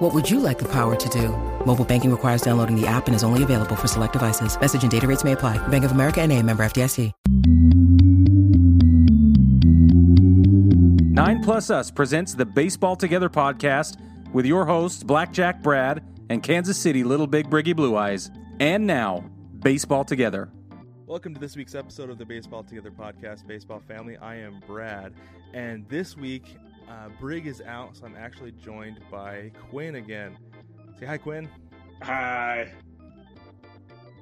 What would you like the power to do? Mobile banking requires downloading the app and is only available for select devices. Message and data rates may apply. Bank of America and a member FDIC. 9 Plus Us presents the Baseball Together podcast with your hosts, Blackjack Brad and Kansas City Little Big Briggy Blue Eyes. And now, Baseball Together. Welcome to this week's episode of the Baseball Together podcast, Baseball Family. I am Brad, and this week, uh, Brig is out, so I'm actually joined by Quinn again. Say hi, Quinn. Hi.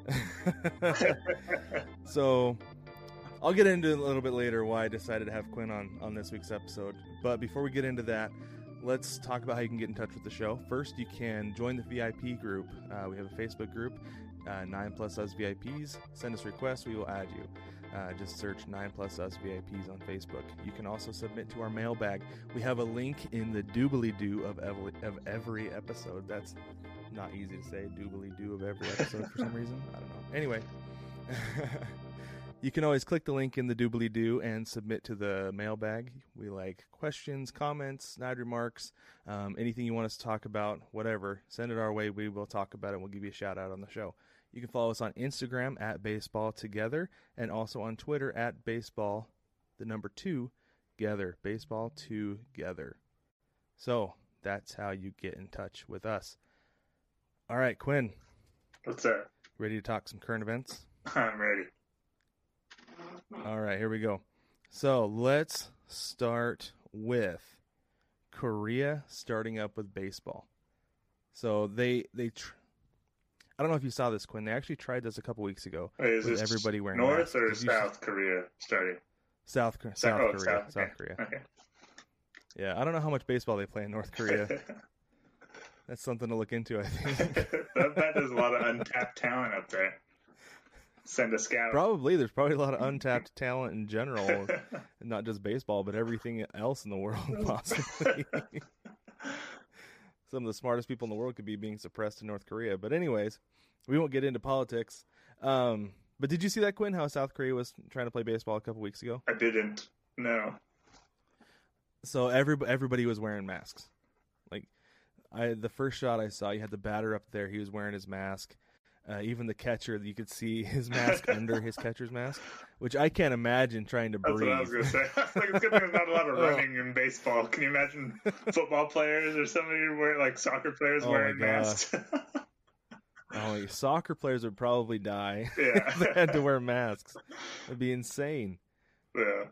so, I'll get into a little bit later why I decided to have Quinn on on this week's episode. But before we get into that, let's talk about how you can get in touch with the show. First, you can join the VIP group. Uh, we have a Facebook group, uh, 9 plus us VIPs. Send us requests, we will add you. Uh, just search 9 plus us VIPs on Facebook. You can also submit to our mailbag. We have a link in the doobly doo of every, of every episode. That's not easy to say, doobly doo of every episode for some reason. I don't know. Anyway. You can always click the link in the doobly doo and submit to the mailbag. We like questions, comments, snide remarks, um, anything you want us to talk about, whatever. Send it our way. We will talk about it. We'll give you a shout out on the show. You can follow us on Instagram at Baseball Together and also on Twitter at Baseball, the number two, Together. Baseball Together. So that's how you get in touch with us. All right, Quinn. What's that? Ready to talk some current events? I'm ready. All right, here we go. So let's start with Korea starting up with baseball. So they they tr- I don't know if you saw this, Quinn. They actually tried this a couple weeks ago Wait, is with this everybody wearing North masks. or South Korea starting? South Korea. South oh, Korea. South, South. Korea. Okay. Yeah, I don't know how much baseball they play in North Korea. That's something to look into, I think. that, that there's a lot of untapped talent up there. Send a scout. probably there's probably a lot of untapped talent in general, not just baseball, but everything else in the world possibly. Some of the smartest people in the world could be being suppressed in North Korea. But anyways, we won't get into politics. Um, but did you see that Quinn? How South Korea was trying to play baseball a couple weeks ago? I didn't. No. So every everybody was wearing masks. Like I, the first shot I saw, you had the batter up there. He was wearing his mask. Uh, even the catcher, you could see his mask under his catcher's mask, which I can't imagine trying to That's breathe. what I was going to say. Like, it's good there's not a lot of Oh. running in baseball. Can you imagine football players or somebody wearing, like soccer players Oh wearing masks? Oh, soccer players would probably die Yeah. if they had to wear masks. It'd be insane. yeah.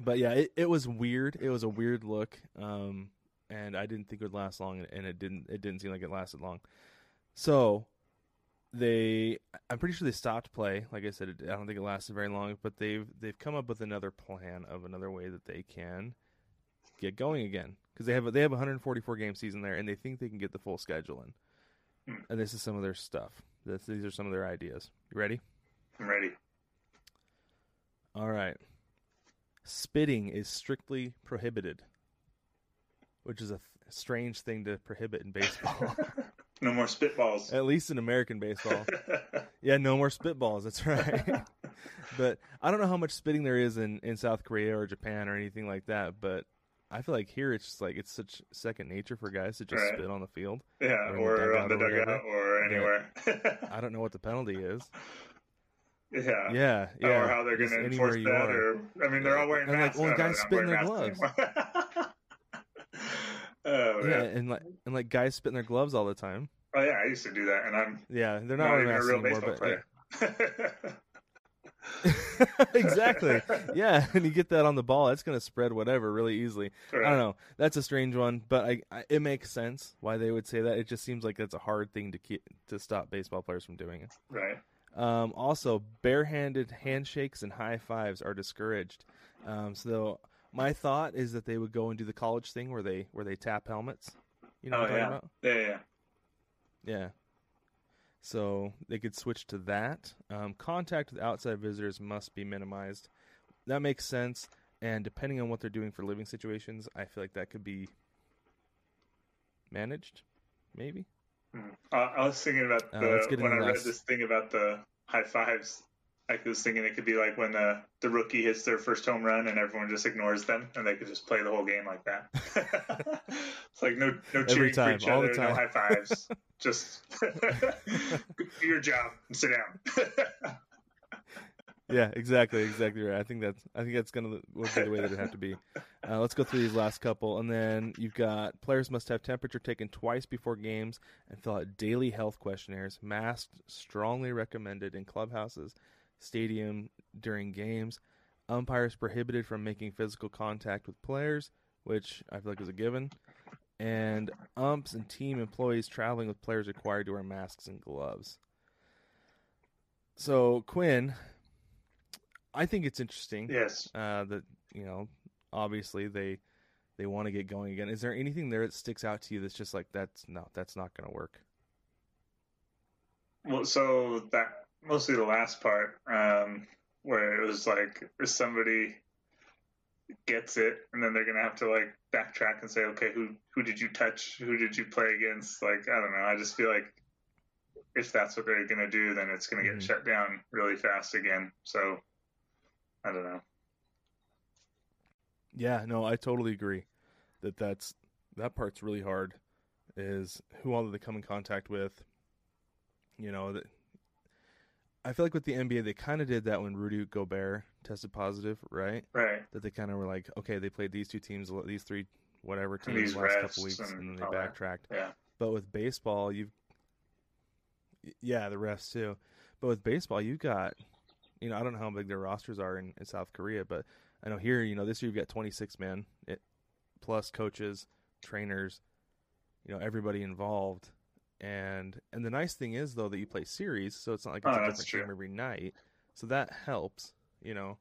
But yeah, it, it was weird. It was a weird look, um, and I didn't think it would last long, and it didn't. It didn't seem like it lasted long. So they, I'm pretty sure they stopped play. Like I said, it, I don't think it lasted very long. But they've they've come up with another plan of another way that they can get going again because they have a, they have 144 game season there, and they think they can get the full schedule in. And this is some of their stuff. This, these are some of their ideas. You ready? I'm ready. All right. Spitting is strictly prohibited, which is a th- strange thing to prohibit in baseball. no more spitballs. At least in American baseball. Yeah, no more spitballs. That's right. but I don't know how much spitting there is in, in South Korea or Japan or anything like that. But I feel like here it's just like it's such second nature for guys to just Right. spit on the field. yeah, or or on the dugout or or anywhere. I don't know what the penalty is. yeah. Yeah, yeah. or how they're going to enforce that, are. or I mean, they're all wearing And, like, masks. well, now, guys they're spit their anymore. oh, yeah, man. and like and like guys spit in their gloves all the time. Oh yeah, I used to do that, and I'm Yeah, they're not, not, even a real anymore, baseball but player. yeah. exactly. Yeah, and you get that on the ball, that's going to spread whatever really easily. I don't know. That's a strange one, but I, I it makes sense why they would say that. It just seems like that's a hard thing to keep to stop baseball players from doing it. Right. Um, also, barehanded handshakes and high fives are discouraged. Um, so my thought is that they would go and do the college thing where they where they tap helmets. You know oh what I'm yeah. talking about? Yeah, yeah. Yeah. So they could switch to that. Um, contact with outside visitors must be minimized. That makes sense. And depending on what they're doing for living situations, I feel like that could be managed, maybe. Uh, I was thinking about Uh, the let's when I read this thing about the high fives. I was thinking it could be like when the the rookie hits their first home run and everyone just ignores them, and they could just play the whole game like that. it's like no no Every cheering time, for each all the other, time. no high fives. just do your job and sit down. Yeah, exactly, exactly right. I think that's I think that's gonna would be the way that it have to be. Uh, let's go through these last couple, and then you've got players must have temperature taken twice before games and fill out daily health questionnaires. Masked strongly recommended in clubhouses, stadium during games. Umpires prohibited from making physical contact with players, which I feel like is a given. And umps and team employees traveling with players required to wear masks and gloves. So Quinn, I think it's interesting yes. uh, that you know obviously they they want to get going again. Is there anything there that sticks out to you that's just like that's no that's not going to work? Well, so that mostly the last part, um, where it was like if somebody gets it, and then they're gonna have to like backtrack and say, okay, who who did you touch? Who did you play against? Like I don't know. I just feel like if that's what they're gonna do, then it's gonna get Mhm. shut down really fast again. So I don't know. Yeah, no, I totally agree that that's that part's really hard. Is who all do they come in contact with? You know that. I feel like with the NBA, they kind of did that when Rudy Gobert tested positive, right? Right. That they kind of were like, okay, they played these two teams, these three, whatever teams last couple weeks, and, and then they all that. backtracked. Yeah. But with baseball, you've yeah, the refs too. But with baseball, you've got you know I don't know how big their rosters are in, in South Korea, but I know here you know this year you've got 26 men it, plus coaches, trainers, you know everybody involved. And and the nice thing is though that you play series, so it's not like it's Oh, a different true. game every night. So that helps, you know.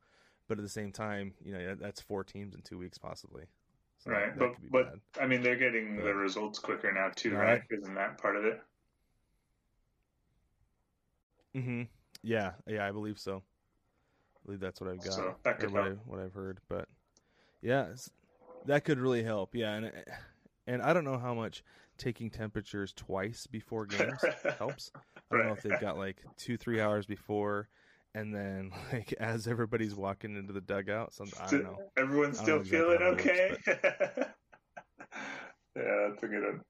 But at the same time, you know that's four teams in two weeks possibly. So Right. that But but bad. I mean, they're getting But- the results quicker now too, Right. right? Isn't that part of it? hmm Yeah, yeah, I believe so. I believe that's what I've got. So, that could what, I, what I've heard, but yeah, that could really help. Yeah, and and I don't know how much taking temperatures twice before games helps. I don't know if they've got like two, three hours before, and then like as everybody's walking into the dugout. Something I don't know. Everyone's still know feeling exactly okay. yeah, that's a good one.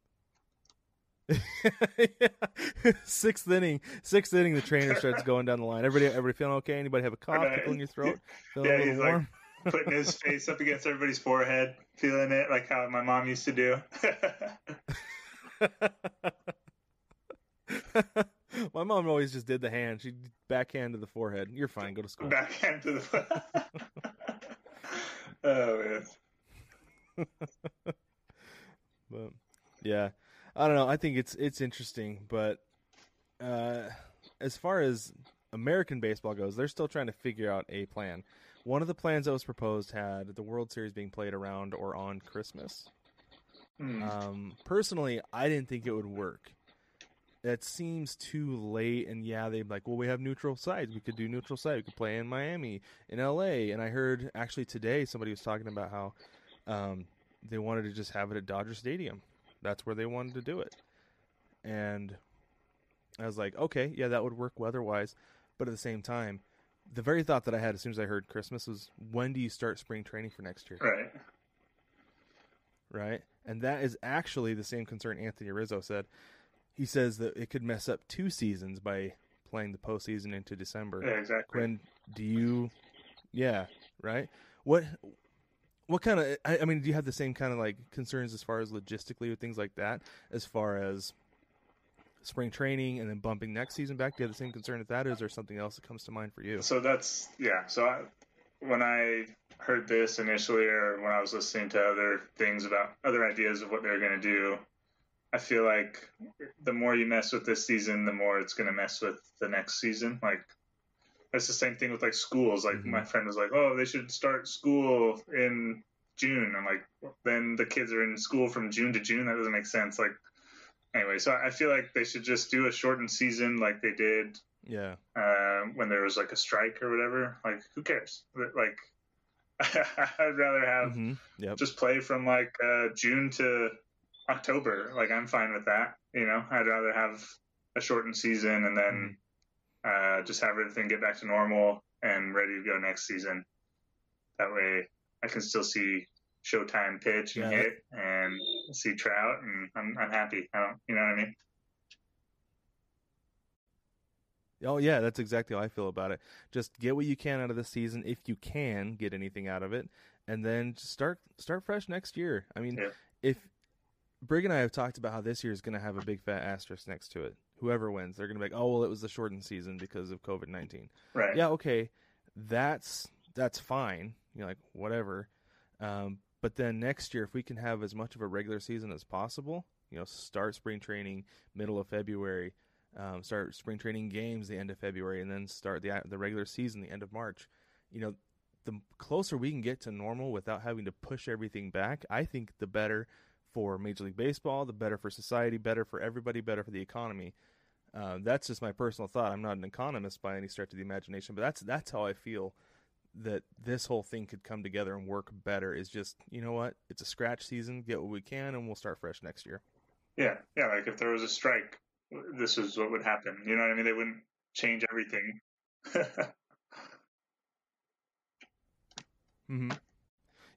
sixth inning, sixth inning, the trainer starts going down the line. Everybody, everybody feeling okay? Anybody have a cough, tickle in your throat? Feeling Yeah, a he's little like warm? Putting his face up against everybody's forehead, feeling it like how my mom used to do. My mom always just did the hand. She backhand to the forehead. You're fine. Go to school. Backhand to the. Forehead. Oh man. But yeah, I don't know. I think it's it's interesting, but uh, as far as American baseball goes, they're still trying to figure out a plan. One of the plans that was proposed had the World Series being played around or on Christmas. Hmm. Um, personally, I didn't think it would work. It seems too late, and yeah, they'd be like, well, we have neutral sites. We could do neutral site. We could play in Miami, in LA. And I heard actually today somebody was talking about how um, they wanted to just have it at Dodger Stadium. That's where they wanted to do it. And I was like, okay, yeah, that would work weather-wise. But at the same time, the very thought that I had as soon as I heard Christmas was, when do you start spring training for next year? Right. right? And that is actually the same concern Anthony Rizzo said. He says that it could mess up two seasons by playing the postseason into December. Yeah, exactly. Quinn, do you? Yeah, right. What? What kind of? I, I mean, do you have the same kind of like concerns as far as logistically with things like that, as far as spring training and then bumping next season back? Do you have the same concern that, or is there something else that comes to mind for you? So that's yeah. So I, when I heard this initially, or when I was listening to other things about other ideas of what they're going to do, I feel like the more you mess with this season, the more it's going to mess with the next season. Like that's the same thing with like schools. Like Mhm. my friend was like, "Oh, they should start school in June." I'm like, "Then the kids are in school from June to June. That doesn't make sense." Like anyway, so I feel like they should just do a shortened season like they did Yeah. uh, when there was like a strike or whatever. Like, who cares? Like, I'd rather have hmm Yep. just play from like uh, June to October. Like, I'm fine with that. You know, I'd rather have a shortened season and then uh, just have everything get back to normal and ready to go next season. That way, I can still see Showtime pitch and Yeah. hit and see Trout, and I'm I'm happy. I don't, you know what I mean? Oh yeah, that's exactly how I feel about it. Just get what you can out of the season if you can get anything out of it, and then just start start fresh next year. I mean, Yeah. if Brig and I have talked about how this year is going to have a big fat asterisk next to it. Whoever wins, they're going to be like, "Oh well, it was the shortened season because of COVID nineteen. Right. Yeah, okay, that's that's fine. You're like whatever. Um, but then next year, if we can have as much of a regular season as possible, you know, start spring training middle of February, um, start spring training games the end of February, and then start the the regular season the end of March. You know, the closer we can get to normal without having to push everything back, I think the better for Major League Baseball, the better for society, better for everybody, better for the economy. Uh, that's just my personal thought. I'm not an economist by any stretch of the imagination, but that's that's how I feel that this whole thing could come together and work better. Is just you know what? It's a scratch season. Get what we can, and we'll start fresh next year. Yeah, yeah. Like if there was a strike, this is what would happen. You know what I mean? They wouldn't change everything. Mm-hmm.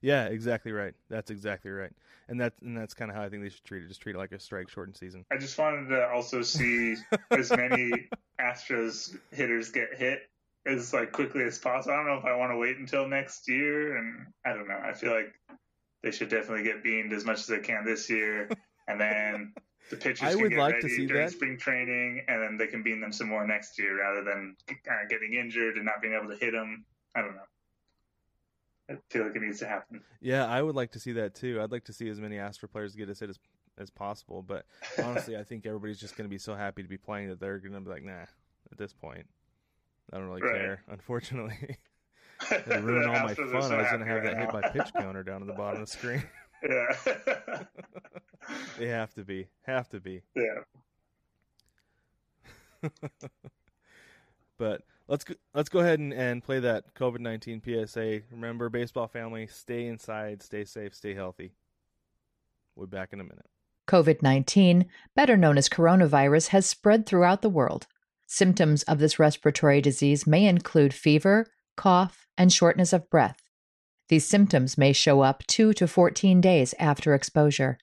Yeah, exactly right. That's exactly right. And that's and that's kind of how I think they should treat it. Just treat it like a strike shortened season. I just wanted to also see as many Astros hitters get hit as like quickly as possible. I don't know if I want to wait until next year, and I don't know. I feel like they should definitely get beamed as much as they can this year, and then the pitchers I can would get like to ready see during that. spring training, and then they can beam them some more next year rather than kind of getting injured and not being able to hit them. I don't know. I feel like it needs to happen. Yeah, I would like to see that too. I'd like to see as many Astro players get as hit as as possible. But honestly, I think everybody's just going to be so happy to be playing that they're going to be like, nah. At this point, I don't really Right. care. Unfortunately, it'd ruin all my fun. I was going to have right that hit now. by pitch counter down at the bottom of the screen. yeah. they have to be, have to be. yeah. But let's go, let's go ahead and, and play that COVID nineteen PSA. Remember, baseball family, stay inside, stay safe, stay healthy. We'll be back in a minute. COVID 19, better known as coronavirus, has spread throughout the world. Symptoms of this respiratory disease may include fever, cough, and shortness of breath. These symptoms may show up 2 to 14 days after exposure.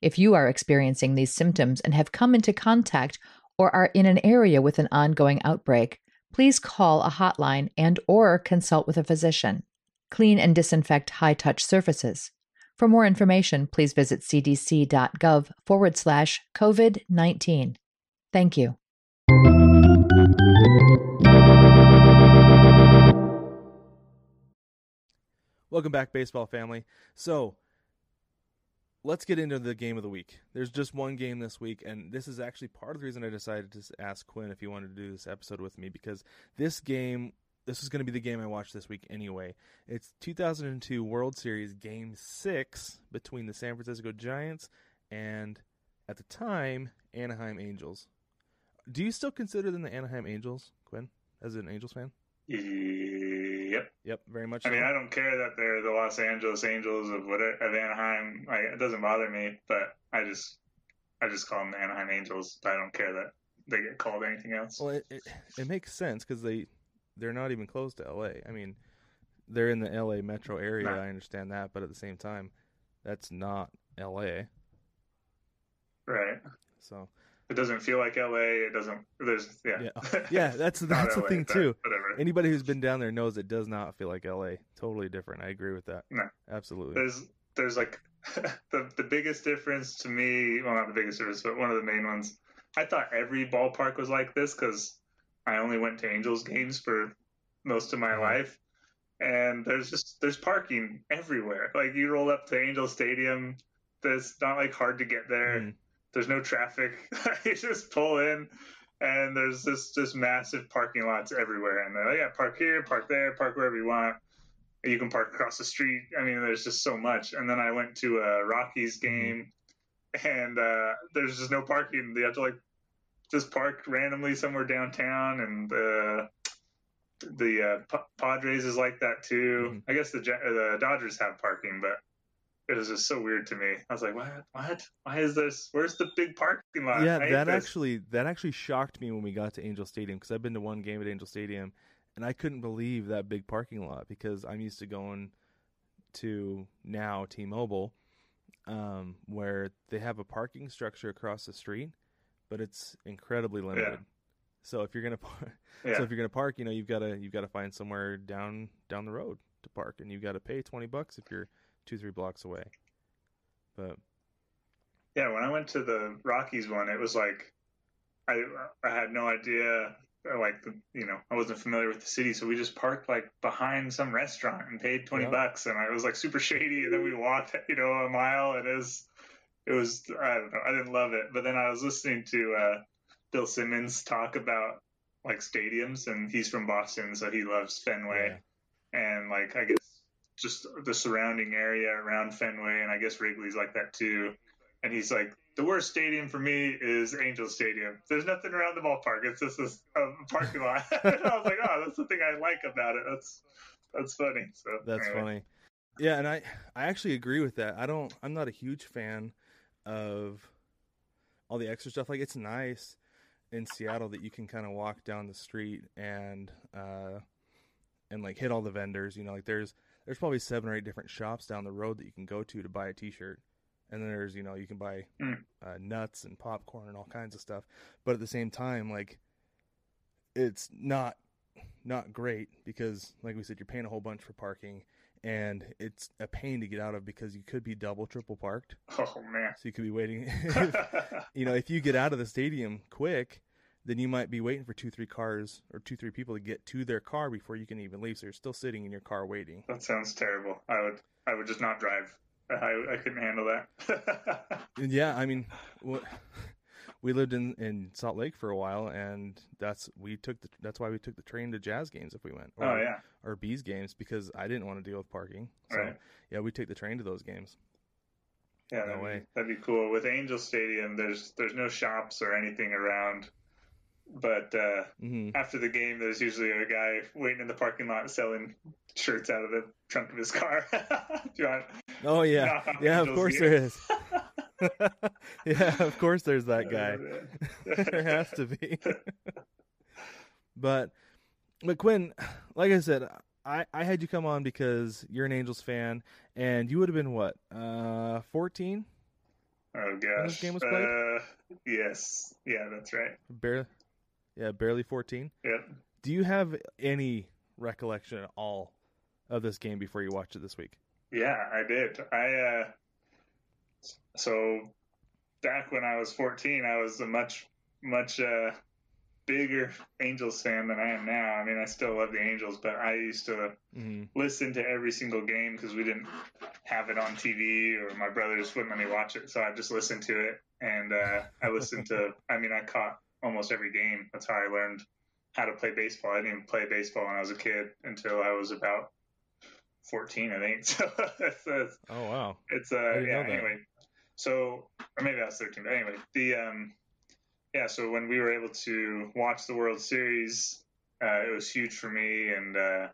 If you are experiencing these symptoms and have come into contact or are in an area with an ongoing outbreak, please call a hotline and or consult with a physician. Clean and disinfect high-touch surfaces. For more information, please visit cdc.gov forward slash COVID 19. Thank you. Welcome back, baseball family. So, let's get into the game of the week. There's just one game this week, and this is actually part of the reason I decided to ask Quinn if he wanted to do this episode with me because this game, this is going to be the game I watched this week anyway. It's 2002 World Series Game 6 between the San Francisco Giants and, at the time, Anaheim Angels. Do you still consider them the Anaheim Angels, Quinn, as an Angels fan? Yep. Yep, very much I mean. I don't care that they're the Los Angeles Angels of what of Anaheim. It doesn't bother me, but I just I just call them the Anaheim Angels. I don't care that they get called anything else. Well, it it, it makes sense because they they're not even close to L.A. I mean, they're in the L.A. metro area. No. I understand that, but at the same time, that's not L.A. right. So It doesn't feel like LA. It doesn't. There's yeah. yeah, yeah, that's that's the LA, thing too. Whatever. Anybody who's been down there knows it does not feel like L.A. Totally different. I agree with that. No. Absolutely. there's there's like the the biggest difference to me. Well, not the biggest difference, but one of the main ones. I thought every ballpark was like this because I only went to Angels games for most of my Uh-huh. life, and there's just there's parking everywhere. Like you roll up to Angel Stadium, there's not like hard to get there. Mm. There's no traffic. you just pull in, and there's this just massive parking lots everywhere. And they're like, yeah, park here, park there, park wherever you want. You can park across the street. I mean, there's just so much. And then I went to a Rockies game, and uh, there's just no parking. They have to like just park randomly somewhere downtown, and uh, the uh, Padres is like that too. Mm-hmm. I guess the the Dodgers have parking, but it was just so weird to me. I was like, what? What? Why is this? Where's the big parking lot? Yeah, that this. actually that actually shocked me when we got to Angel Stadium because I've been to one game at Angel Stadium, and I couldn't believe that big parking lot because I'm used to going to now T-Mobile, um, where they have a parking structure across the street, but it's incredibly limited. Yeah. So if you're gonna par- yeah. so if you're gonna park, you know you've got to you've got to find somewhere down down the road to park, and you've got to pay twenty bucks if you're two three blocks away. But yeah, when I went to the Rockies one, it was like I I had no idea like the you know I wasn't familiar with the city, so we just parked like behind some restaurant and paid twenty yeah. bucks, and it was like super shady. And then we walked you know a mile, and it was it was I don't know I didn't love it, but then I was listening to uh, Bill Simmons talk about like stadiums, and he's from Boston, so he loves Fenway, yeah. and like I guess just the surrounding area around Fenway, and I guess Wrigley's like that too. And he's like, the worst stadium for me is Angel Stadium. There's nothing around the ballpark. It's just a, a parking lot. and I was like, oh, that's the thing I like about it. That's that's funny. So that's anyway. funny. Yeah, and I I actually agree with that. I don't. I'm not a huge fan of all the extra stuff. Like it's nice in Seattle that you can kind of walk down the street and uh and like hit all the vendors. You know, like there's there's probably seven or eight different shops down the road that you can go to to buy a T-shirt. And then there's you know you can buy mm. uh, nuts and popcorn and all kinds of stuff. But at the same time like it's not not great because like we said you're paying a whole bunch for parking and it's a pain to get out of because you could be double triple parked. Oh man. So you could be waiting. You know if you get out of the stadium quick then you might be waiting for two three cars or two three people to get to their car before you can even leave so you're still sitting in your car waiting that sounds terrible i would i would just not drive I, I couldn't handle that. yeah, I mean, we lived in, in Salt Lake for a while, and that's we took the that's why we took the train to jazz games if we went. Or, oh yeah, or bees games because I didn't want to deal with parking. So right. yeah, we take the train to those games. Yeah, no that'd, way. Be, that'd be cool. With Angel Stadium, there's there's no shops or anything around but uh, mm-hmm. after the game, there's usually a guy waiting in the parking lot selling shirts out of the trunk of his car. oh yeah, yeah. Of course there is. yeah, of course there's that guy. there has to be. but, but Quinn, like I said, I I had you come on because you're an Angels fan, and you would have been what, uh, 14? Oh gosh. this game was played. Uh, yes. Yeah, that's right. Barely. Yeah, barely 14. Yeah. Do you have any recollection at all of this game before you watched it this week? Yeah, I did. I uh so back when I was 14, I was a much much uh bigger Angels fan than I am now. I mean, I still love the Angels, but I used to mm-hmm. listen to every single game because we didn't have it on TV or my brother just wouldn't let me watch it. So I just listened to it and uh, I listened to, I mean, I caught almost every game. That's how I learned how to play baseball. I didn't even play baseball when I was a kid until I was about 14, I think. So oh wow, it's uh yeah. Anyway, so or maybe I was 13. But anyway, the um yeah. So when we were able to watch the World Series, uh, it was huge for me, and uh,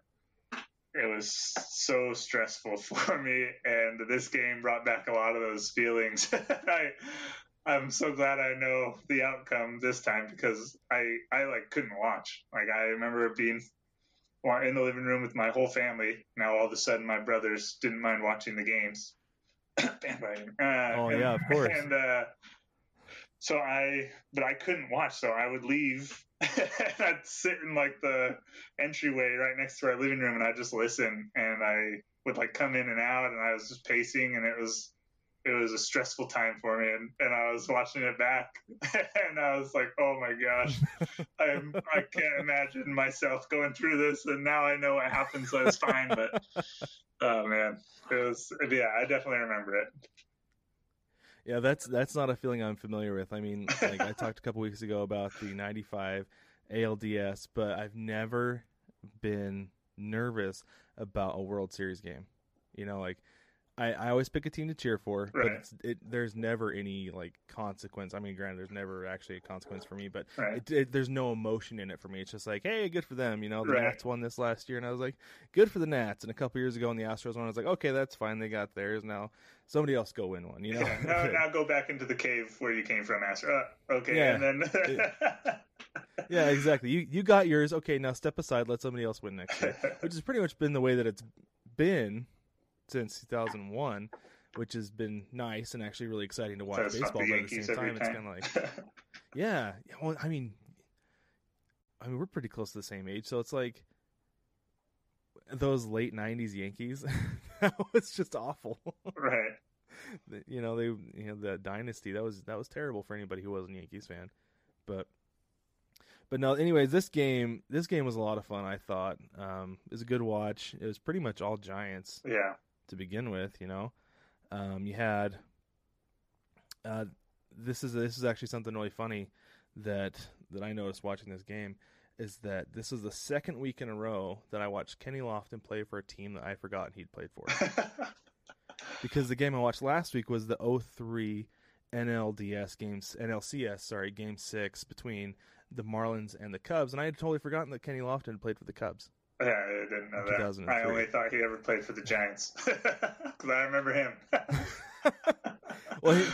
it was so stressful for me. And this game brought back a lot of those feelings. I I'm so glad I know the outcome this time because I I like couldn't watch. Like I remember being in the living room with my whole family. Now all of a sudden my brothers didn't mind watching the games. Bandwagon. Uh, oh and, yeah, of course. And uh, so I, but I couldn't watch. So I would leave. and I'd sit in like the entryway right next to our living room, and I'd just listen. And I would like come in and out, and I was just pacing, and it was it was a stressful time for me and, and I was watching it back and I was like, oh my gosh, I'm, I can't imagine myself going through this. And now I know what happened. So it's fine. But oh man, it was, yeah, I definitely remember it. Yeah, that's that's not a feeling I'm familiar with. I mean, like I talked a couple weeks ago about the 95 ALDS, but I've never been nervous about a World Series game. You know, like I, I always pick a team to cheer for, but it's, it, there's never any like consequence. I mean, granted, there's never actually a consequence for me, but Right. it, it, there's no emotion in it for me. It's just like, hey, good for them. You know, the Right. Nats won this last year, and I was like, good for the Nats. And a couple years ago, when the Astros won, I was like, okay, that's fine. They got theirs. Now somebody else go win one. You know, Yeah, now, now go back into the cave where you came from, Astro. Uh, okay, Yeah. and then yeah, exactly. You you got yours. Okay, now step aside. Let somebody else win next year. Which has pretty much been the way that it's been since 2001, which has been nice and actually really exciting to watch baseball. But at the same every time, it's time. kind of like, yeah, yeah. Well, I mean, I mean, we're pretty close to the same age, so it's like those late '90s Yankees. that was just awful. right. you know, they you know the dynasty that was that was terrible for anybody who wasn't a Yankees fan. But but no, anyways, this game this game was a lot of fun. I thought um, it was a good watch. It was pretty much all Giants Yeah. To begin with. You know, um, you had uh, this is this is actually something really funny that that I noticed watching this game is that this is the second week in a row that I watched Kenny Lofton play for a team that I forgotten he'd played for. because the game I watched last week was the 03 NLDS games NLCS sorry game 6 between the Marlins and the Cubs and I had totally forgotten that Kenny Lofton played for the Cubs. Yeah, I didn't know that. I only thought he ever played for the Giants because I remember him. Well, he,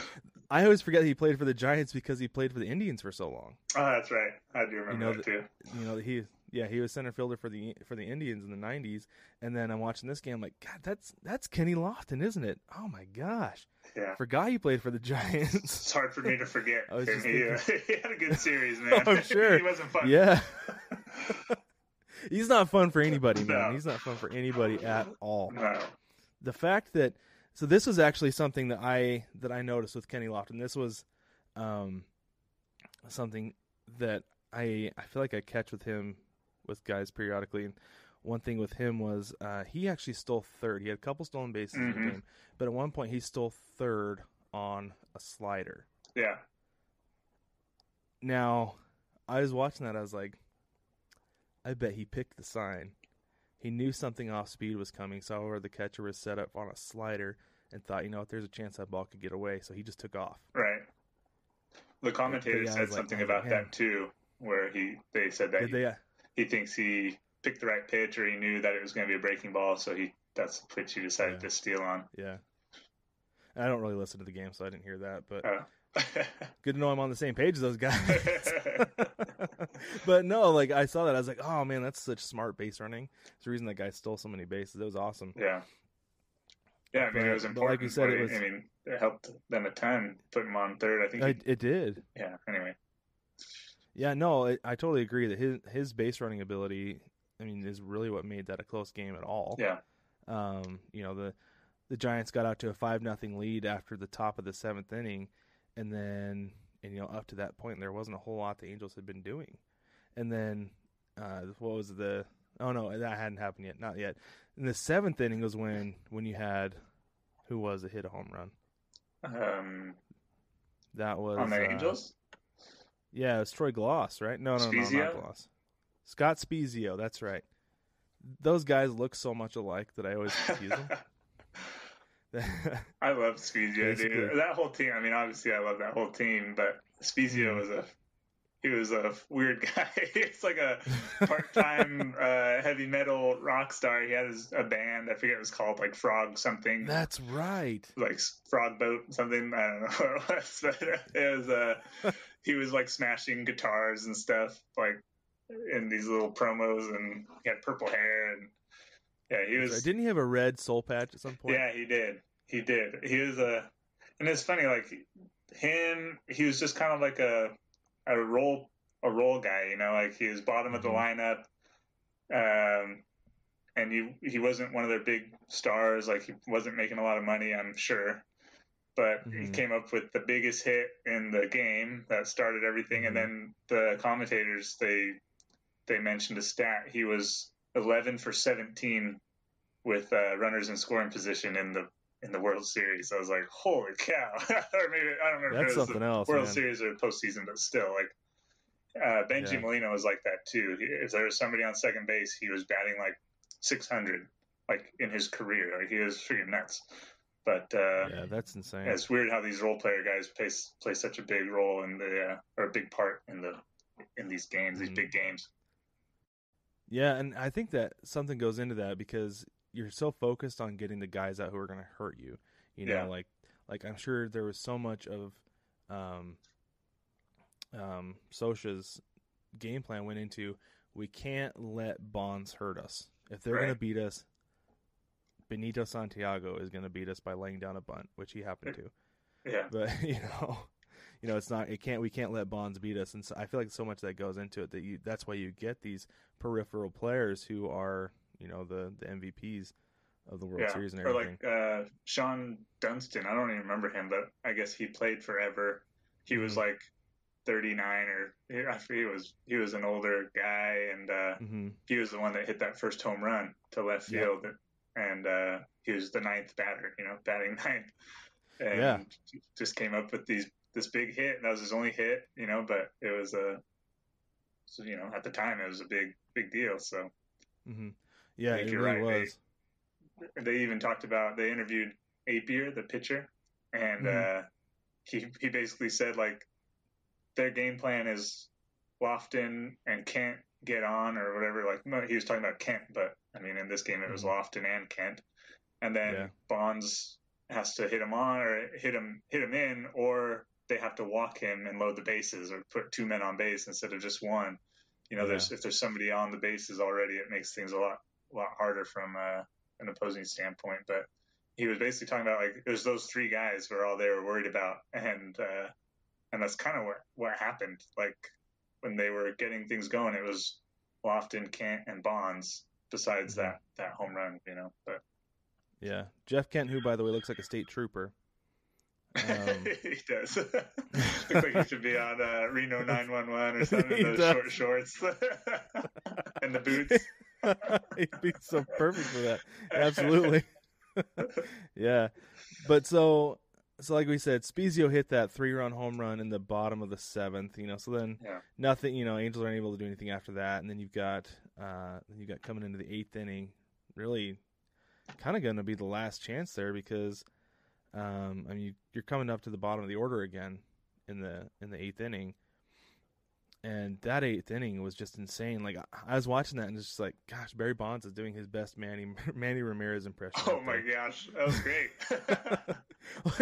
I always forget he played for the Giants because he played for the Indians for so long. oh, that's right. I do remember know that too. You know, he yeah, he was center fielder for the for the Indians in the 90s and then I'm watching this game I'm like god, that's that's Kenny Lofton, isn't it? Oh my gosh. Yeah. Forgot he played for the Giants. It's hard for me to forget. I was he, uh, he had a good series, man. I'm sure. he wasn't fun. Yeah. He's not fun for anybody, man. No. He's not fun for anybody at all. No. The fact that so this was actually something that I that I noticed with Kenny Lofton. This was um something that I I feel like I catch with him with guys periodically and one thing with him was uh, he actually stole third. He had a couple stolen bases in Mhm. the game, but at one point he stole third on a slider. Yeah. Now, I was watching that. I was like, I bet he picked the sign. He knew something off speed was coming, saw where the catcher was set up on a slider, and thought, you know what, there's a chance that ball could get away. So he just took off. Right. The commentator said was like, something oh, about that too, where he they said that they? uh, he thinks he picked the right pitch or he knew that it was going to be a breaking ball, so he that's the pitch he decided Yeah. to steal on. Yeah. I don't really listen to the game, so I didn't hear that. But Oh. good to know I'm on the same page as those guys. but no, like I saw that, I was like, oh man, that's such smart base running. It's the reason that guy stole so many bases. It was awesome. yeah. Yeah, I mean, But- it was important. like you said, it was- I mean, it helped them a ton. Put him on third. I think. I, he, it did. yeah. Anyway. Yeah, no, I, I totally agree that his his base running ability, I mean, is really what made that a close game at all. Yeah. Um, you know, the the Giants got out to a five nothing lead after the top of the seventh inning, and then and you know up to that point there wasn't a whole lot the Angels had been doing, and then uh, what was the oh no that hadn't happened yet not yet. In the seventh inning was when when you had who was it hit a home run Um, that was on the uh, Angels. Yeah, it was Troy Glaus, right? No, no, no, not Glaus. Scott Spiezio, that's right. Those guys look so much alike that I always confuse them. I love Basically. dude. That whole team. I mean, obviously, I love that whole team, but Spiezio Mhm. was a he was a weird guy. it's like a part-time uh, heavy metal rock star. He had his, a band. I forget it was called, like Frog something. that's right. like Frog Boat something. I don't know what it was, but it was. Uh, he was like smashing guitars and stuff, like in these little promos, and he had purple hair and yeah, he was. right. Didn't he have a red soul patch at some point? Yeah, he did. He did. He was a, and it's funny, like him. He was just kind of like a a role a role guy, you know, like he was bottom of the Mhm. lineup, um, and he he wasn't one of their big stars. Like he wasn't making a lot of money, I'm sure, but he Mhm. came up with the biggest hit in the game that started everything. And Mhm. then the commentators they they mentioned a stat. He was 11 for 17 with uh, runners in scoring position in the in the World Series. I was like, holy cow! or maybe I don't remember That's if it was something the else, World man. Series or postseason, but still, like uh, Bengie Yeah. Molina was like that too. If there was somebody on second base, he was batting like 600, like in his career. Like he was freaking nuts. But uh, yeah, that's insane. it's weird how these role player guys play play such a big role in the uh, or a big part in the in these games, Mhm. these big games. Yeah, and I think that something goes into that because you're so focused on getting the guys out who are going to hurt you. You know, Yeah. like like I'm sure there was so much of um um Scioscia's game plan went into we can't let Bonds hurt us. If they're going to beat us, Benito Santiago is going to beat us by laying down a bunt, which he happened to. Yeah, But you know, you know, it's not. It can't. We can't let Bonds beat us, and so I feel like so much that goes into it that you. That's why you get these peripheral players who are, you know, the the MVPs of the World yeah. Series and everything. or like uh, Shawon Dunston. I don't even remember him, but I guess he played forever. He was Mhm. like 39 or he was he was an older guy and uh, hmm he was the one that hit that first home run to left Yeah. field and uh, he was the ninth batter you know batting ninth and Yeah. just came up with these this big hit and that was his only hit you know but it was a so you know at the time it was a big big deal so hmm Yeah, it you're really right, they- was. they even talked about they interviewed Appier, the pitcher, and Mhm. uh, he he basically said like their game plan is Lofton and Kent get on or whatever. Like he was talking about Kent, but I mean in this game it was Mhm. Lofton and Kent, and then Yeah. Bonds has to hit him on or hit him hit him in, or they have to walk him and load the bases or put two men on base instead of just one. You know, Yeah. there's if there's somebody on the bases already, it makes things a lot a lot harder from uh, an opposing standpoint. But he was basically talking about like it was those three guys were all they were worried about, and uh, and that's kind of what what happened. Like when they were getting things going, it was Lofton, Kent, and Bonds. Besides Mhm. that that home run, you know, but Yeah, Jeff Kent, who by the way looks like a state trooper. Um, he does. Looks like he should be on uh, Reno 911 or something. Those does. short shorts and the boots. He'd be so perfect for that. Absolutely. yeah. But so so like we said, Spiezio hit that three run home run in the bottom of the seventh, you know, so then Yeah. nothing you know, Angels aren't able to do anything after that. And then you've got uh you got coming into the eighth inning, really kinda gonna be the last chance there because um I mean you, you're coming up to the bottom of the order again in the in the eighth inning and that eighth inning was just insane. Like I, I was watching that and it's just like, gosh, Barry Bonds is doing his best Manny Manny Ramirez impression. Oh my gosh, that was great.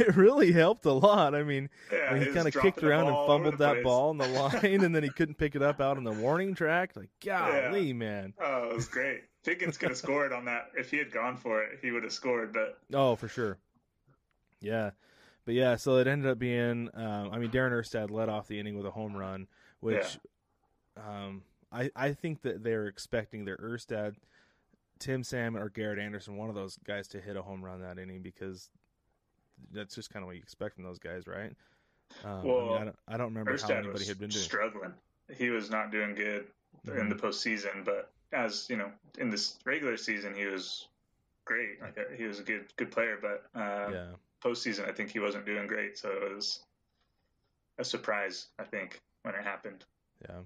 it really helped a lot. I mean, yeah, when he kind of kicked around and ball all over fumbled that place. ball in the line, and then he couldn't pick it up out on the warning track. Like, golly, man. Oh, it was great. Figgins could have scored on that if he had gone for it. He would have scored, but Oh, for sure. Yeah, but yeah, so it ended up being. Um, I mean, Darren Erstad led off the inning with a home run, which um, I I think that they're expecting their Erstad, Tim Salmon, or Garrett Anderson, one of those guys, to hit a home run that inning because that's just kind of what you expect from those guys, right? Um, I, mean, Well, I don't I don't remember how anybody was had been doing. struggling. He was not doing good in the postseason, but as you know, in this regular season, he was great. Like he was a good good player, but uh, yeah. Postseason, I think he wasn't doing great. So it was a surprise, I think, when it happened. Yeah.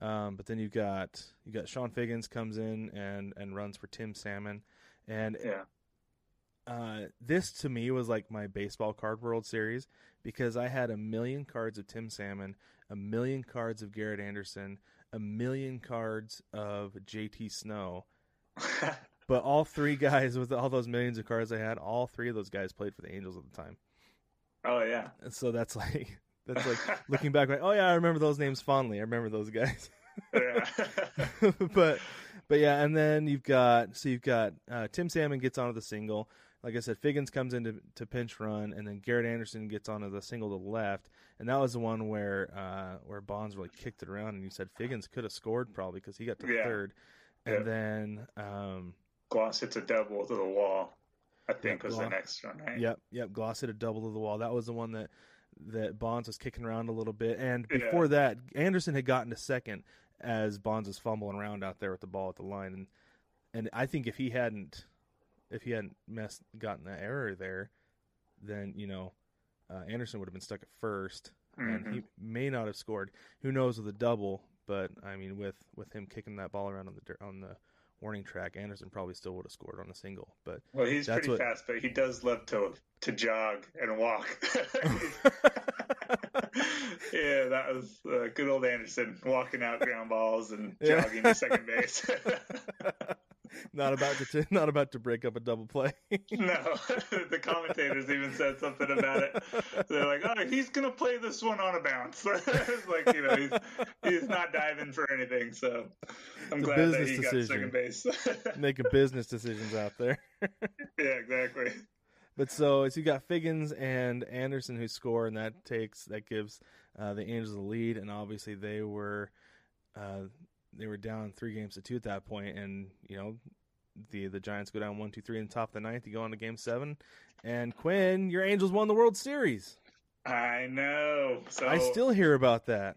Um, but then you got you got Chone Figgins comes in and and runs for Tim Salmon, and Yeah, uh, this to me was like my baseball card World Series because I had a million cards of Tim Salmon, a million cards of Garrett Anderson, a million cards of JT Snow. But all three guys with all those millions of cards I had, all three of those guys played for the Angels at the time. oh yeah, And so that's like that's like looking back like, oh yeah, I remember those names fondly. I remember those guys. yeah. but but yeah, and then you've got so you've got uh, Tim Salmon gets onto the single. Like I said, Figgins comes in to, to pinch run, and then Garrett Anderson gets onto the single to the left, and that was the one where uh, where Bonds really kicked it around, and you said Figgins could have scored probably because he got to Yeah. third, and Yeah. then um, Glaus hits a double to the wall. I think Yeah, was the next one, right? Yep, yep. Glaus hit a double to the wall. That was the one that that Bonds was kicking around a little bit. And Yeah. before that, Anderson had gotten to second as Bonds was fumbling around out there with the ball at the line. And and I think if he hadn't if he hadn't messed gotten that error there, then you know uh, Anderson would have been stuck at 1st and Mhm. he may not have scored. Who knows with a double? But I mean, with with him kicking that ball around on the on the warning track, Anderson probably still would have scored on a single. But well, he's pretty what- fast, but he does love to to jog and walk. yeah, that was uh, good old Anderson walking out ground balls and Yeah. jogging to second base. not about to not about to break up a double play. no, the commentators even said something about it. They're like, "Oh, he's gonna play this one on a bounce." it's like you know, he's he's not diving for anything. So I'm It's glad that he decision. got second base. Making business decisions out there. yeah, exactly. But so it's you got Figgins and Anderson who score, and that takes that gives uh, the Angels the lead, and obviously they were uh, they were down three games to two at that point, and you know the the Giants go down one two three in the top of the ninth. You go on to Game Seven, and Quinn, your Angels won the World Series. I know. So I still hear about that.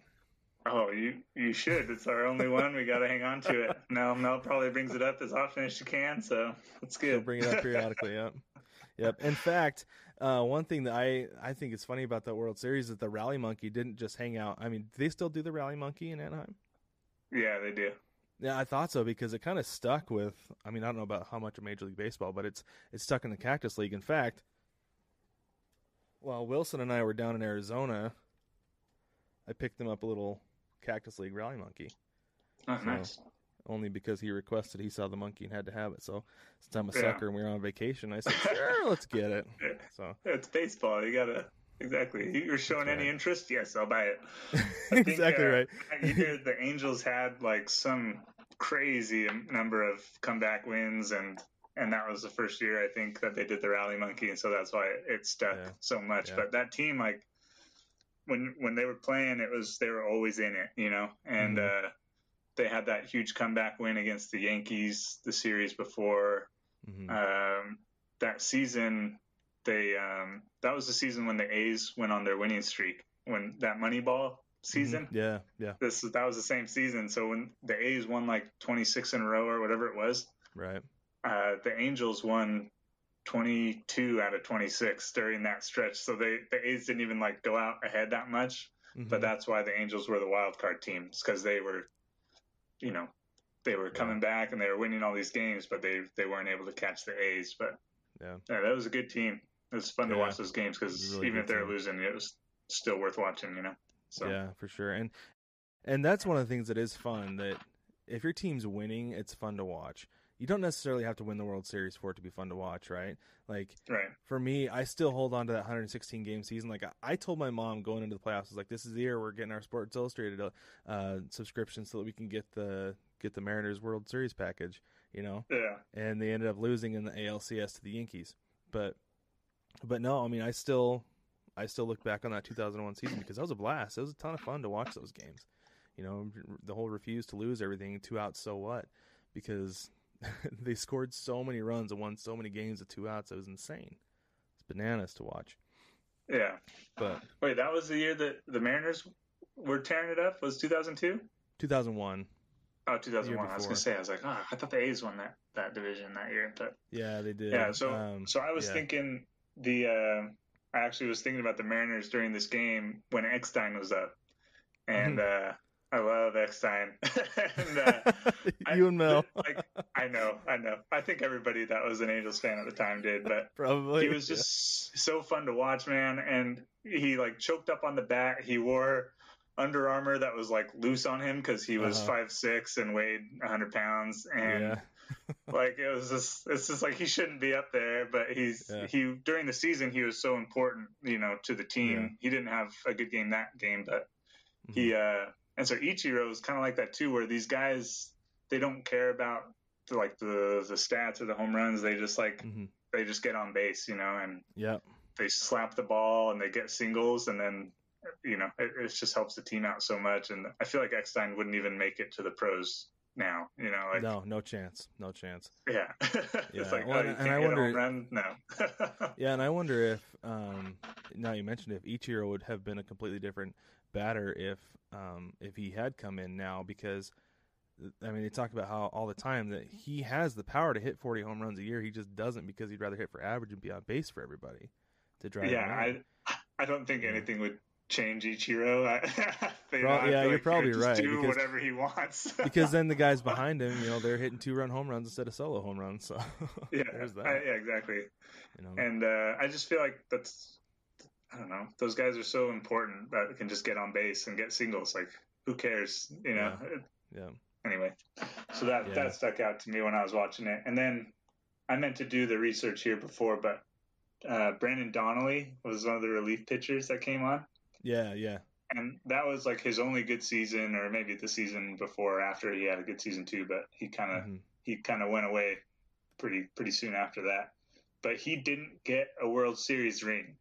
Oh, you you should. It's our only one. We got to hang on to it. Now Mel probably brings it up as often as she can, so that's She'll good. bring it up periodically. Yep, yep. In fact, uh, one thing that I I think is funny about that World Series is that the Rally Monkey didn't just hang out. I mean, do they still do the Rally Monkey in Anaheim? yeah, they do. Yeah, I thought so because it kind of stuck with. I mean, I don't know about how much of Major League Baseball, but it's it's stuck in the Cactus League. In fact, while Wilson and I were down in Arizona, I picked him up a little Cactus League Rally Monkey Oh, So- nice. Only because he requested he saw the monkey and had to have it. So since I'm a Yeah. sucker and we were on vacation, I said, "Sure, let's get it." So yeah, It's baseball. You gotta exactly. You're showing any interest? Yes, I'll buy it. Think, exactly uh, right. The Angels had like some crazy number of comeback wins, and and that was the first year I think that they did the Rally Monkey, and so that's why it stuck Yeah. so much. But that team, like when when they were playing, it was they were always in it, you know, and Mm-hmm. uh, they had that huge comeback win against the Yankees the series before. Mhm. Um, that season, they um, that was the season when the A's went on their winning streak. When that Moneyball season, Mhm. Yeah, yeah, this that was the same season. So when the A's won like 26 in a row or whatever it was, right. uh, the Angels won 22 out of 26 during that stretch. So they the A's didn't even like go out ahead that much. But Mhm. that's why the Angels were the wild card team, because they were, you know, they were coming back and they were winning all these games, but they they weren't able to catch the A's. But Yeah. that was a good team. It was fun to watch those games because really even if they're losing, it was still worth watching. You know. So Yeah, for sure. And and that's one of the things that is fun that if your team's winning, it's fun to watch. You don't necessarily have to win the World Series for it to be fun to watch, right? Like right. for me, I still hold on to that 116 game season. Like I, I told my mom going into the playoffs, I was like, "This is the year we're getting our Sports Illustrated uh, subscription so that we can get the get the Mariners World Series package." You know, Yeah. and they ended up losing in the ALCS to the Yankees. But but no, I mean, I still I still look back on that 2001 season because that was a blast. It was a ton of fun to watch those games. You know, the whole refuse to lose everything, two outs, so what? Because they scored so many runs and won so many games with two outs. It was insane. It's bananas to watch. Yeah. But Wait, that was the year that the Mariners were tearing it up. Was 2002? 2001, Oh, 2001. I was gonna say, I was like, oh, I thought the A's won that that division that year, but yeah, they did. Yeah, so Um, so I was yeah. thinking the uh, I actually was thinking about the Mariners during this game when Eckstein was up, and Mm-hmm. uh, I love Eckstein. and, uh, I- you and Mel, like I know, I know. I think everybody that was an Angels fan at the time did, but probably. he was just so fun to watch, man. And he like choked up on the bat. He wore Under Armour that was like loose on him because he was Uh-huh. five six and weighed hundred pounds, and yeah. like it was just it's just like he shouldn't be up there but he's Yeah. he during the season he was so important you know to the team Yeah. he didn't have a good game that game but Mm-hmm. he uh and so ichiro is kind of like that too where these guys they don't care about like the the stats or the home runs they just like Mhm. they just get on base you know and Yep. they slap the ball and they get singles and then you know it, it just helps the team out so much and i feel like eckstein wouldn't even make it to the pros now you know like no, no chance. No chance. yeah. Yeah, it's like, well, oh, and- you and can't I wonder- home run? No. Yeah, and I wonder if um, now you mentioned if Ichiro would have been a completely different batter if um, if he had come in now because I mean they talk about how all the time that he has the power to hit 40 home runs a year. He just doesn't because he'd rather hit for average and be on base for everybody to drive. yeah. I I don't think anything would change Ichiro. I, they, Pro- I yeah, you're he probably right, Do because- whatever he wants. because then the guys behind him, you know, they're hitting two run home runs instead of solo home runs. So yeah, there's that. I- yeah, exactly. you know, And uh, I just feel like that's I don't know. Those guys are so important that can just get on base and get singles. Like who cares? You know. yeah. Anyway, so that Yeah. that stuck out to me when I was watching it. And then I meant to do the research here before, but uh, Brendan Donnelly was one of the relief pitchers that came on. Yeah, yeah. and that was like his only good season, or maybe the season before or after he had a good season too. But he kind of Mhm. he kind of went away pretty pretty soon after that. But he didn't get a World Series ring.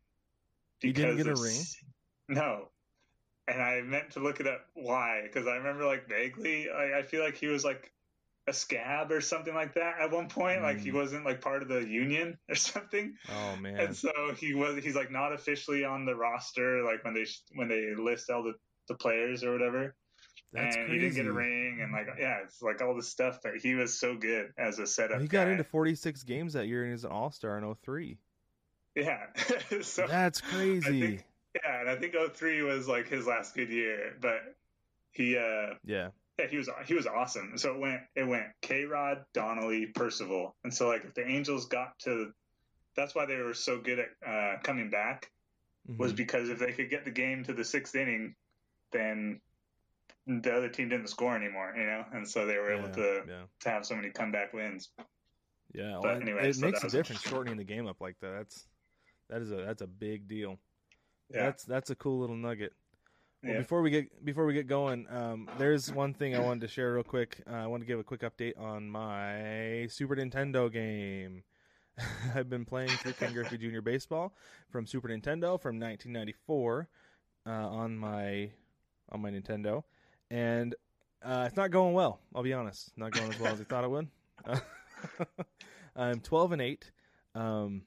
He didn't get a ring? No. And I meant to look it up why, because I remember like vaguely, I, I feel like he was like a scab or something like that at one point. Like he Mm. wasn't like part of the union or something. Oh man. And so he was he's like not officially on the roster like when they when they list all the, the players or whatever. That's and crazy. he didn't get a ring and like yeah, it's like all this stuff that he was so good as a setup. Well, he got guy. into 46 games that year and he's an All Star in 03. yeah. so That's crazy. Yeah, and I think 03 was like his last good year, but he uh yeah. yeah, he was he was awesome. So it went it went K Rod, Donnelly, Percival, and so like if the Angels got to, that's why they were so good at uh, coming back was Mhm. because if they could get the game to the sixth inning, then the other team didn't score anymore, you know, and so they were able yeah, to yeah. to have so many comeback wins. Yeah, But well, it- anyway, it so makes a difference shortening the game up like that. That's that is a that's a big deal. Yeah, That's that's a cool little nugget. Well, yeah. before we get before we get going, um, there's one thing I wanted to share real quick. Uh, I want to give a quick update on my Super Nintendo game. I've been playing through Ken Griffey Jr. Baseball from Super Nintendo from 1994 uh, on my on my Nintendo, and uh, it's not going well. I'll be honest, not going as well as I thought it would. I'm 12 and eight. Um,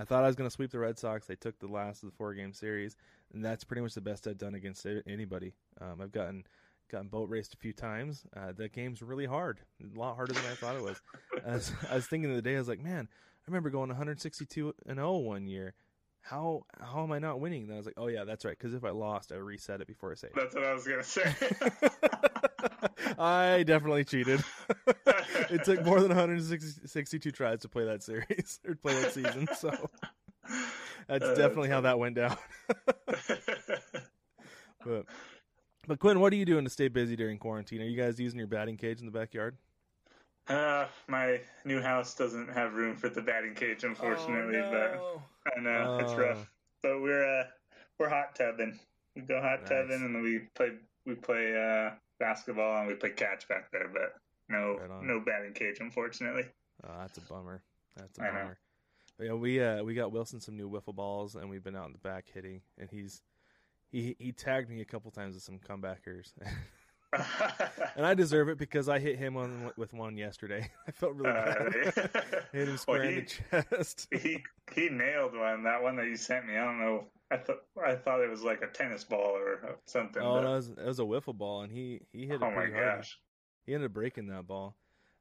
I thought I was going to sweep the Red Sox. They took the last of the four game series, and that's pretty much the best I've done against anybody. Um, I've gotten gotten boat raced a few times. Uh, that game's really hard, a lot harder than I thought it was. I was, I was thinking the day, I was like, man, I remember going 162 and 0 one year. How how am I not winning? And I was like, oh yeah, that's right. Because if I lost, I reset it before I saved. That's what I was gonna say. I definitely cheated. it took more than 162 tries to play that series or play that season. So that's Uh, definitely how that went down. but but Quinn, what are you doing to stay busy during quarantine? Are you guys using your batting cage in the backyard? uh, my new house doesn't have room for the batting cage, unfortunately, Oh, but I know it's Oh. rough. But we're uh, we're hot tubbing. We go hot Nice. tubbing, and we play we play uh, basketball and we play catch back there. But no Right no batting cage, unfortunately. Oh, that's a bummer. That's a I bummer. But, yeah, we uh we got Wilson some new wiffle balls, and we've been out in the back hitting, and he's he he tagged me a couple times with some comebackers, and I deserve it because I hit him on with one yesterday. I felt really bad. Uh, hit him square well, in the chest. he he nailed one. That one that you sent me. I don't know. I thought I thought it was like a tennis ball or something. Oh, but- no, it was, it was a wiffle ball, and he he hit it oh my pretty hard. gosh! He ended up breaking that ball.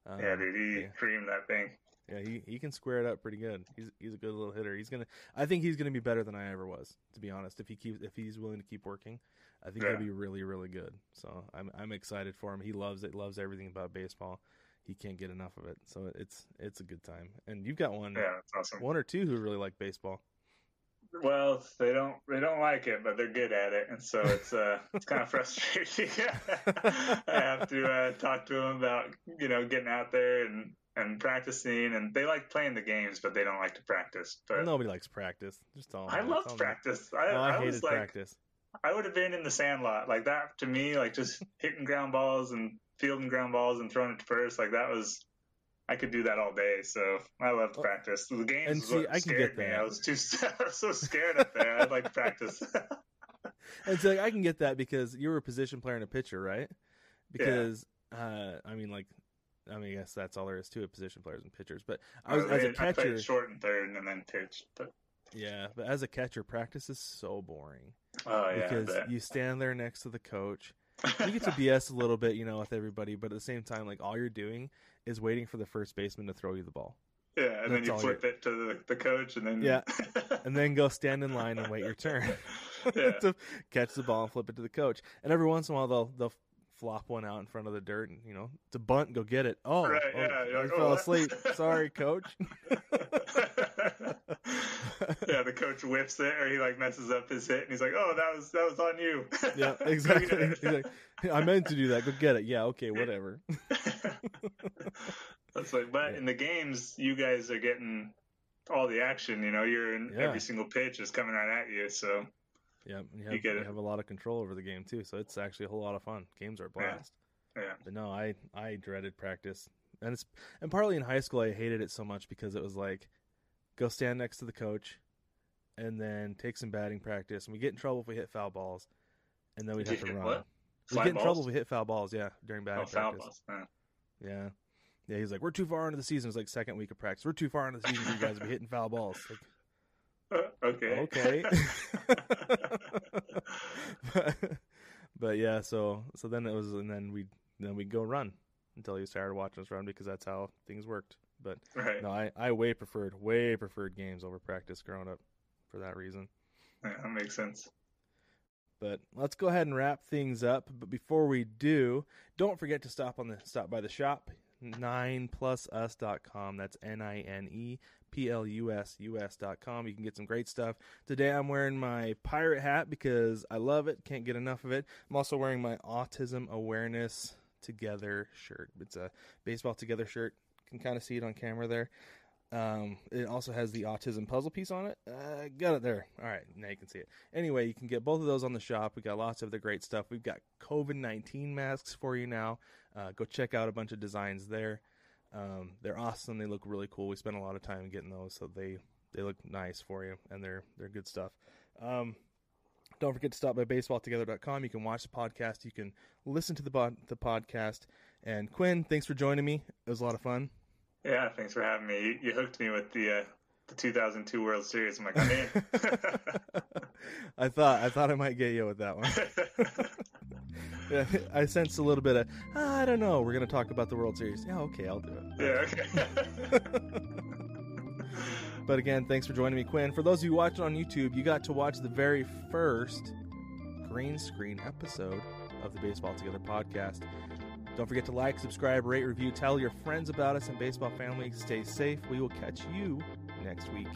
Um, Yeah, dude, he yeah. creamed that thing. Yeah, he, he can square it up pretty good. He's he's a good little hitter. He's gonna. I think he's gonna be better than I ever was. To be honest, if he keeps if he's willing to keep working, I think Yeah. he'll be really really good. So I'm I'm excited for him. He loves it. Loves everything about baseball. He can't get enough of it. So it's it's a good time. And you've got one Yeah, that's awesome. one or two who really like baseball. Well, they don't they don't like it, but they're good at it, and so it's uh it's kind of frustrating. I have to uh, talk to them about you know getting out there and and practicing, and they like playing the games, but they don't like to practice. But Nobody likes practice. Just all. I love practice. I, Oh, I, I, hated was like practice. I would have been in the sandlot like that to me, like just hitting ground balls and fielding ground balls and throwing it to first. Like that was, I could do that all day. So I loved practice. The games And see, I can scared get me. that. I was too, I was so scared up there. I'd like to practice. And so like, I can get that because you were a position player and a pitcher, right? Because uh, I mean, like, I mean, I guess that's all there is to it: position players and pitchers. But I was I as a played- I catcher, played short and third, and then pitched. But yeah. But as a catcher, practice is so boring oh yeah, because you stand there next to the coach. You get to BS a little bit, you know, with everybody, but at the same time, like all you're doing is waiting for the first baseman to throw you the ball, yeah, and then that's you all flip it to the, the coach, and then Yeah. and then go stand in line and wait your turn. Yeah. to catch the ball and flip it to the coach. And every once in a while, they'll they'll flop one out in front of the dirt, and you know, to bunt. Go get it. Oh, Right, oh, yeah, I like, fell oh, asleep. Sorry, coach. yeah, the coach whips it, or he like messes up his hit, and he's like, "Oh, that was that was on you." yeah, exactly. He's like, I meant to do that. Go get it. Yeah, okay, whatever. That's like, but in the games, you guys are getting all the action. You know, you're in Yeah. every single pitch is coming right at you. So Yeah, you You have, get you it. have a lot of control over the game too, so it's actually a whole lot of fun. Games are a blast. yeah, But no, I I dreaded practice, and it's and partly in high school I hated it so much because it was like, go stand next to the coach, and then take some batting practice, and we get in trouble if we hit foul balls, and then we'd have to run. what? We get in trouble if we hit foul balls, yeah, during batting Oh, foul practice. balls. Yeah. Yeah, yeah. He's like, we're too far into the season. It's like second week of practice. We're too far into the season for you guys to be hitting foul balls. Like, okay. okay. but, but yeah, so so then it was, and then we then we go run until he was tired of watching us run because that's how things worked. But right. no, I I way preferred way preferred games over practice growing up for that reason. Yeah, that makes sense. But let's go ahead and wrap things up. But before we do, don't forget to stop on the stop by the shop. 9plusus.com. That's N I N E P L U S U S.com. You can get some great stuff. Today I'm wearing my pirate hat because I love it. Can't get enough of it. I'm also wearing my Autism Awareness Together shirt. It's a baseball together shirt. You can kind of see it on camera there. Um, it also has the autism puzzle piece on it. Uh, got it there. All right, now you can see it. Anyway, you can get both of those on the shop. We got lots of the great stuff. We've got COVID nineteen masks for you now. Uh, go check out a bunch of designs there. Um, they're awesome. They look really cool. We spent a lot of time getting those, so they they look nice for you, and they're they're good stuff. Um, don't forget to stop by baseballtogether.com. You can watch the podcast. You can listen to the the podcast. And Quinn, thanks for joining me. It was a lot of fun. Yeah, thanks for having me. You, you hooked me with the uh, the 2002 World Series. I'm like, I'm in. I thought I thought I might get you with that one. yeah, I sensed a little bit of "Ah, I don't know. We're gonna talk about the World Series. Yeah, okay, I'll do it. yeah, okay. But again, thanks for joining me, Quinn. For those of you watching on YouTube, you got to watch the very first green screen episode of the Baseball Together podcast. Don't forget to like, subscribe, rate, review, tell your friends about us and baseball family. Stay safe. We will catch you next week.